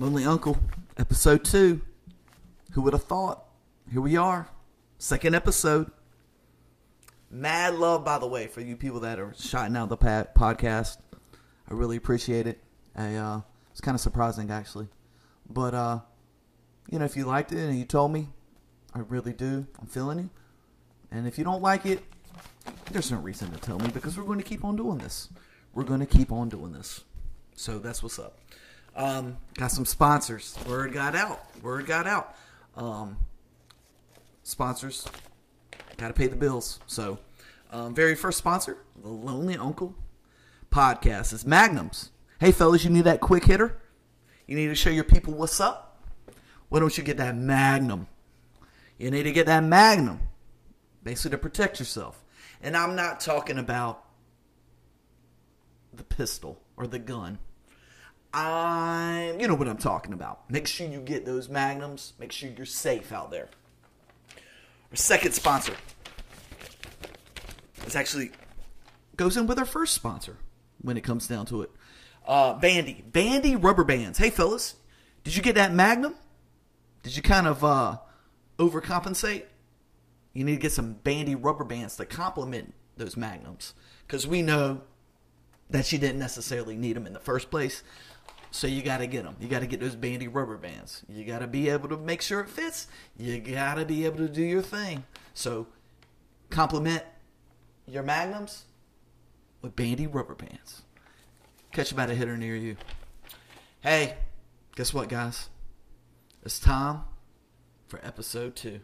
Lonely Uncle, episode two. Who would have thought? Here we are, second episode. Mad love, by the way, for you people that are shouting out the podcast. I really appreciate it. I, uh, it's kind of surprising, actually. But, uh, you know, if you liked it and you told me, I really do. I'm feeling you. And if you don't like it, there's no reason to tell me because we're going to keep on doing this. We're going to keep on doing this. So that's what's up. Um, got some sponsors. Word got out. Word got out. Um, sponsors got to pay the bills. So, um, very first sponsor, the Lonely Uncle podcast is Magnums. Hey, fellas, you need that quick hitter? You need to show your people what's up? Why don't you get that Magnum? You need to get that Magnum, basically to protect yourself. And I'm not talking about the pistol or the gun. I'm, you know what I'm talking about. Make sure you get those magnums. Make sure you're safe out there. Our second sponsor is actually goes in with our first sponsor when it comes down to it. Uh, Bandy, Bandy rubber bands. Hey fellas, did you get that Magnum? Did you kind of uh, overcompensate? You need to get some Bandy rubber bands to complement those Magnums because we know that you didn't necessarily need them in the first place. So you got to get them. You got to get those bandy rubber bands. You got to be able to make sure it fits. You got to be able to do your thing. So complement your magnums with bandy rubber bands. Catch about a hitter near you. Hey, guess what, guys? It's time for episode two.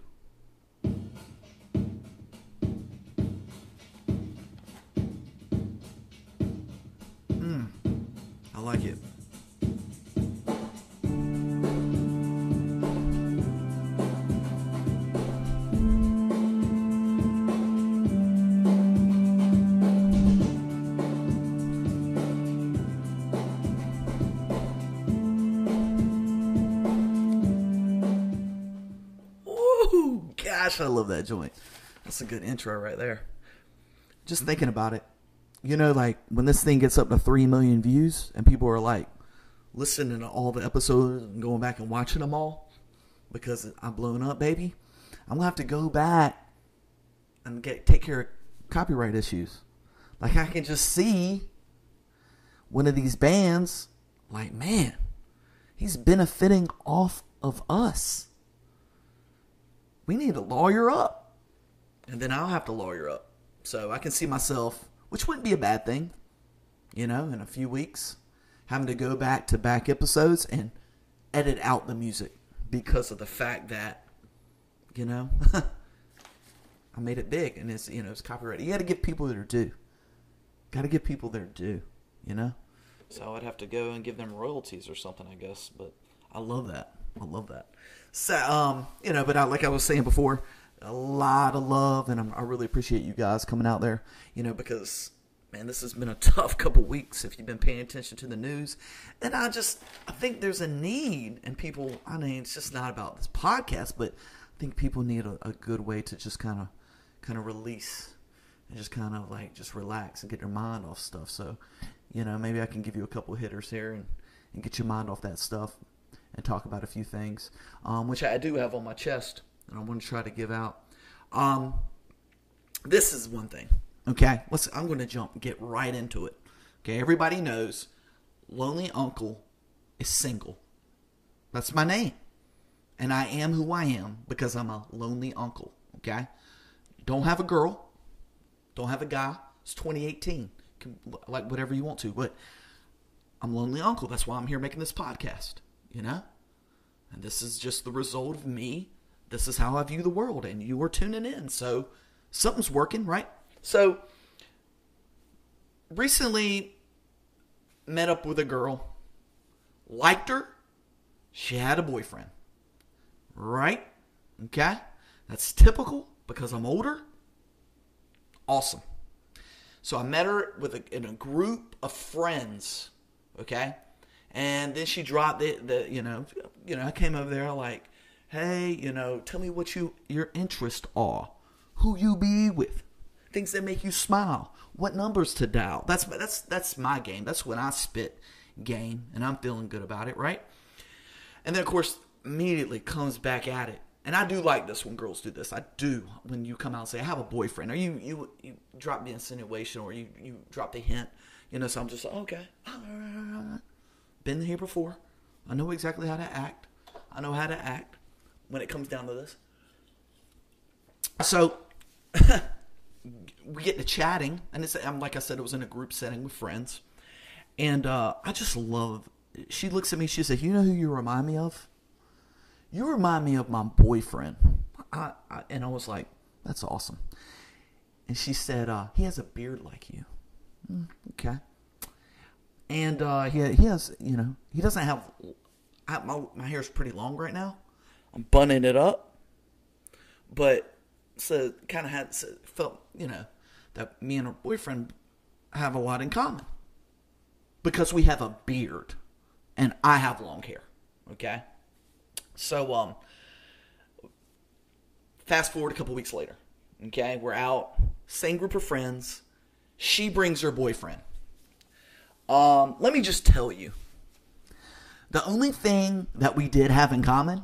Gosh, I love that joint. That's a good intro right there. Just thinking about it, you know, like when this thing gets up to three million views and people are like listening to all the episodes and going back and watching them all because I'm blown up, baby. I'm gonna have to go back and get take care of copyright issues. Like I can just see one of these bands, like man, he's benefiting off of us we need to lawyer up. And then I'll have to lawyer up. So I can see myself, which wouldn't be a bad thing, you know, in a few weeks, having to go back to back episodes and edit out the music because of the fact that, you know, I made it big and it's, you know, it's copyrighted. You got to give people their due. Got to give people their due, you know? So I'd have to go and give them royalties or something, I guess. But I love that. I love that. So, um, you know, but I, like I was saying before, a lot of love, and I'm, I really appreciate you guys coming out there. You know, because man, this has been a tough couple weeks if you've been paying attention to the news, and I just I think there's a need, and people. I mean, it's just not about this podcast, but I think people need a, a good way to just kind of kind of release and just kind of like just relax and get your mind off stuff. So, you know, maybe I can give you a couple hitters here and, and get your mind off that stuff and talk about a few things, um, which I do have on my chest, and I want to try to give out. Um, this is one thing. Okay, let's. I'm going to jump, get right into it. Okay, everybody knows, Lonely Uncle is single. That's my name, and I am who I am because I'm a lonely uncle. Okay, don't have a girl, don't have a guy. It's 2018. Can, like whatever you want to, but I'm lonely uncle. That's why I'm here making this podcast you know? And this is just the result of me. This is how I view the world, and you are tuning in. So something's working, right? So recently met up with a girl, liked her, she had a boyfriend. Right? Okay? That's typical because I'm older. Awesome. So I met her with a, in a group of friends. Okay? And then she dropped the, the you know, you know, I came over there like, hey, you know, tell me what you your interests are, who you be with, things that make you smile, what numbers to dial. That's that's that's my game. That's when I spit game, and I'm feeling good about it, right? And then, of course, immediately comes back at it. And I do like this when girls do this. I do when you come out and say, I have a boyfriend, or you, you, you drop the insinuation, or you, you drop the hint. You know, so I'm just like, okay. Been here before. I know exactly how to act. I know how to act when it comes down to this. So we get to chatting, and it's I'm like I said, it was in a group setting with friends, and uh, I just love. She looks at me. She said, "You know who you remind me of? You remind me of my boyfriend." I, I and I was like, "That's awesome." And she said, uh, "He has a beard like you." Mm, okay. And uh, he he has you know he doesn't have. I, my my hair's pretty long right now. I'm bunning it up, but so kind of had so felt you know that me and her boyfriend have a lot in common because we have a beard and I have long hair. Okay, so um, fast forward a couple weeks later. Okay, we're out, same group of friends. She brings her boyfriend. Um, let me just tell you, the only thing that we did have in common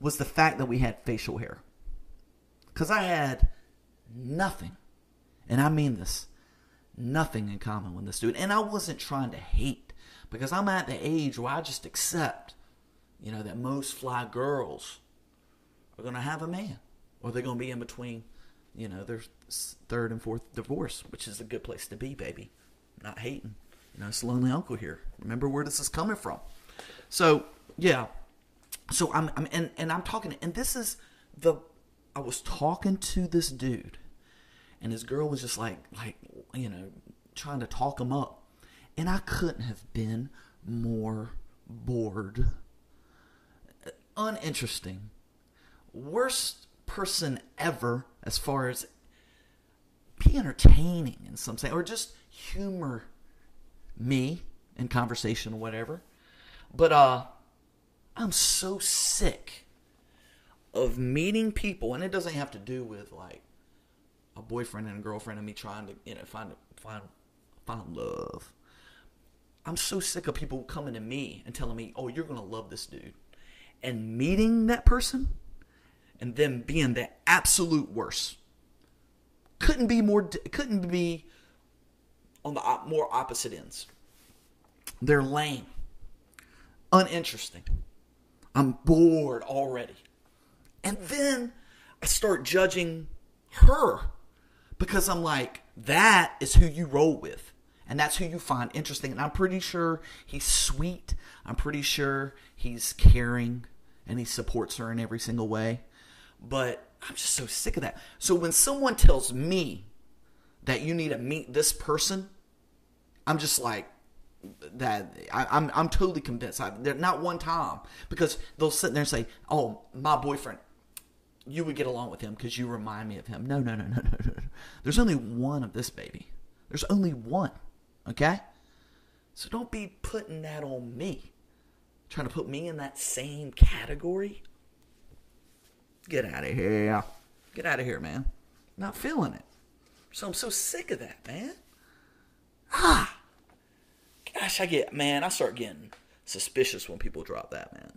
was the fact that we had facial hair. Because I had nothing, and I mean this, nothing in common with this dude. And I wasn't trying to hate, because I'm at the age where I just accept, you know, that most fly girls are going to have a man, or they're going to be in between, you know, their third and fourth divorce, which is a good place to be, baby. not hating. You know, it's lonely uncle here. Remember where this is coming from. So, yeah. So I'm, I'm and, and I'm talking, and this is the I was talking to this dude, and his girl was just like, like, you know, trying to talk him up, and I couldn't have been more bored, uninteresting, worst person ever as far as be entertaining in some sense, or just humor me in conversation or whatever. But uh, I'm so sick of meeting people, and it doesn't have to do with like a boyfriend and a girlfriend and me trying to you know find find find love. I'm so sick of people coming to me and telling me, "Oh, you're gonna love this dude," and meeting that person, and then being the absolute worst. Couldn't be more. Couldn't be on the more opposite ends. They're lame, uninteresting. I'm bored already. And then I start judging her because I'm like, that is who you roll with. And that's who you find interesting. And I'm pretty sure he's sweet. I'm pretty sure he's caring and he supports her in every single way. But I'm just so sick of that. So when someone tells me that you need to meet this person, I'm just like, that I, am I'm, I'm totally convinced. I, not one time because they'll sit there and say, "Oh, my boyfriend, you would get along with him because you remind me of him. No, no, no, no, no, no. There's only one of this baby. There's only one. Okay? So don't be putting that on me. Trying to put me in that same category. Get out of here. Get out of here, man. Not feeling it. So I'm so sick of that, man. Ah. Gosh, I get, man, I start getting suspicious when people drop that, man.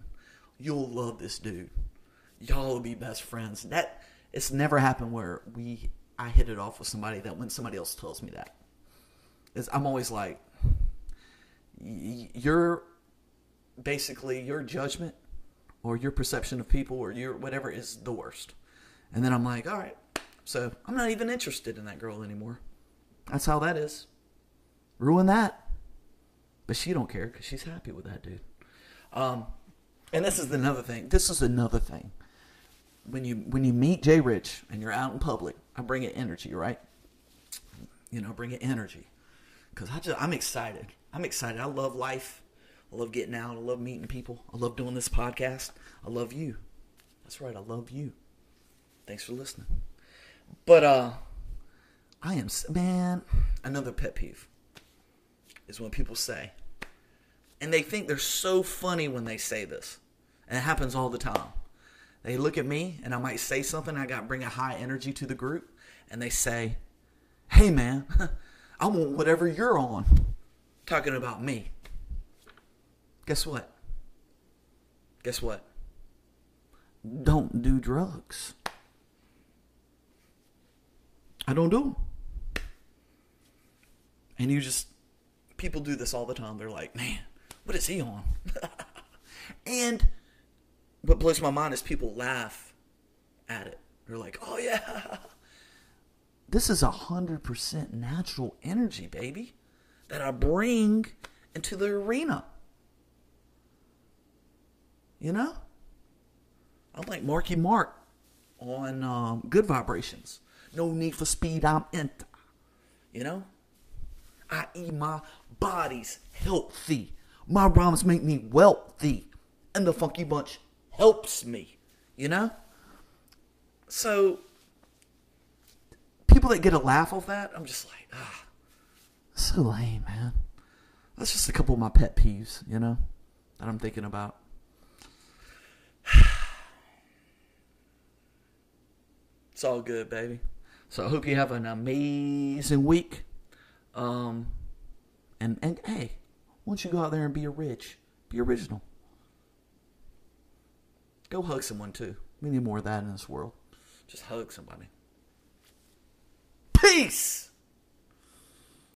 You'll love this dude y'all will be best friends. That it's never happened where we I hit it off with somebody that when somebody else tells me that. Is I'm always like you're basically your judgment or your perception of people or your whatever is the worst. And then I'm like, all right, so I'm not even interested in that girl anymore. That's how that is. Ruin that. But she don't care because she's happy with that dude. Um, and this is another thing. This is another thing when you when you meet Jay Rich and you're out in public, I bring it energy, right? You know, bring it energy because I just I'm excited. I'm excited. I love life. I love getting out. I love meeting people. I love doing this podcast. I love you. That's right. I love you. Thanks for listening. But uh, I am man. Another pet peeve is when people say, and they think they're so funny when they say this, and it happens all the time they look at me and I might say something. I got bring a high energy to the group, and they say, "Hey, man, I want whatever you're on." Talking about me. Guess what? guess what? Don't do drugs. I don't do them. And you just, people do this all the time. They're like, man, what is he on? and what blows my mind is people laugh at it. They're like, oh yeah. This is a hundred percent natural energy, baby, that I bring into the arena. You know? I'm like Marky Mark on um, Good Vibrations. No need for speed, I'm in. You know? I eat my body's healthy. My rhymes make me wealthy. And the Funky Bunch helps me. You know? So, people that get a laugh off that, I'm just like, ah, so lame, man. That's just a couple of my pet peeves, you know, that I'm thinking about. It's all good, baby. So I hope you have an amazing week. Um, and and hey, why don't you go out there and be a rich, be original. Go hug someone too. We need more of that in this world. Just hug somebody. Peace.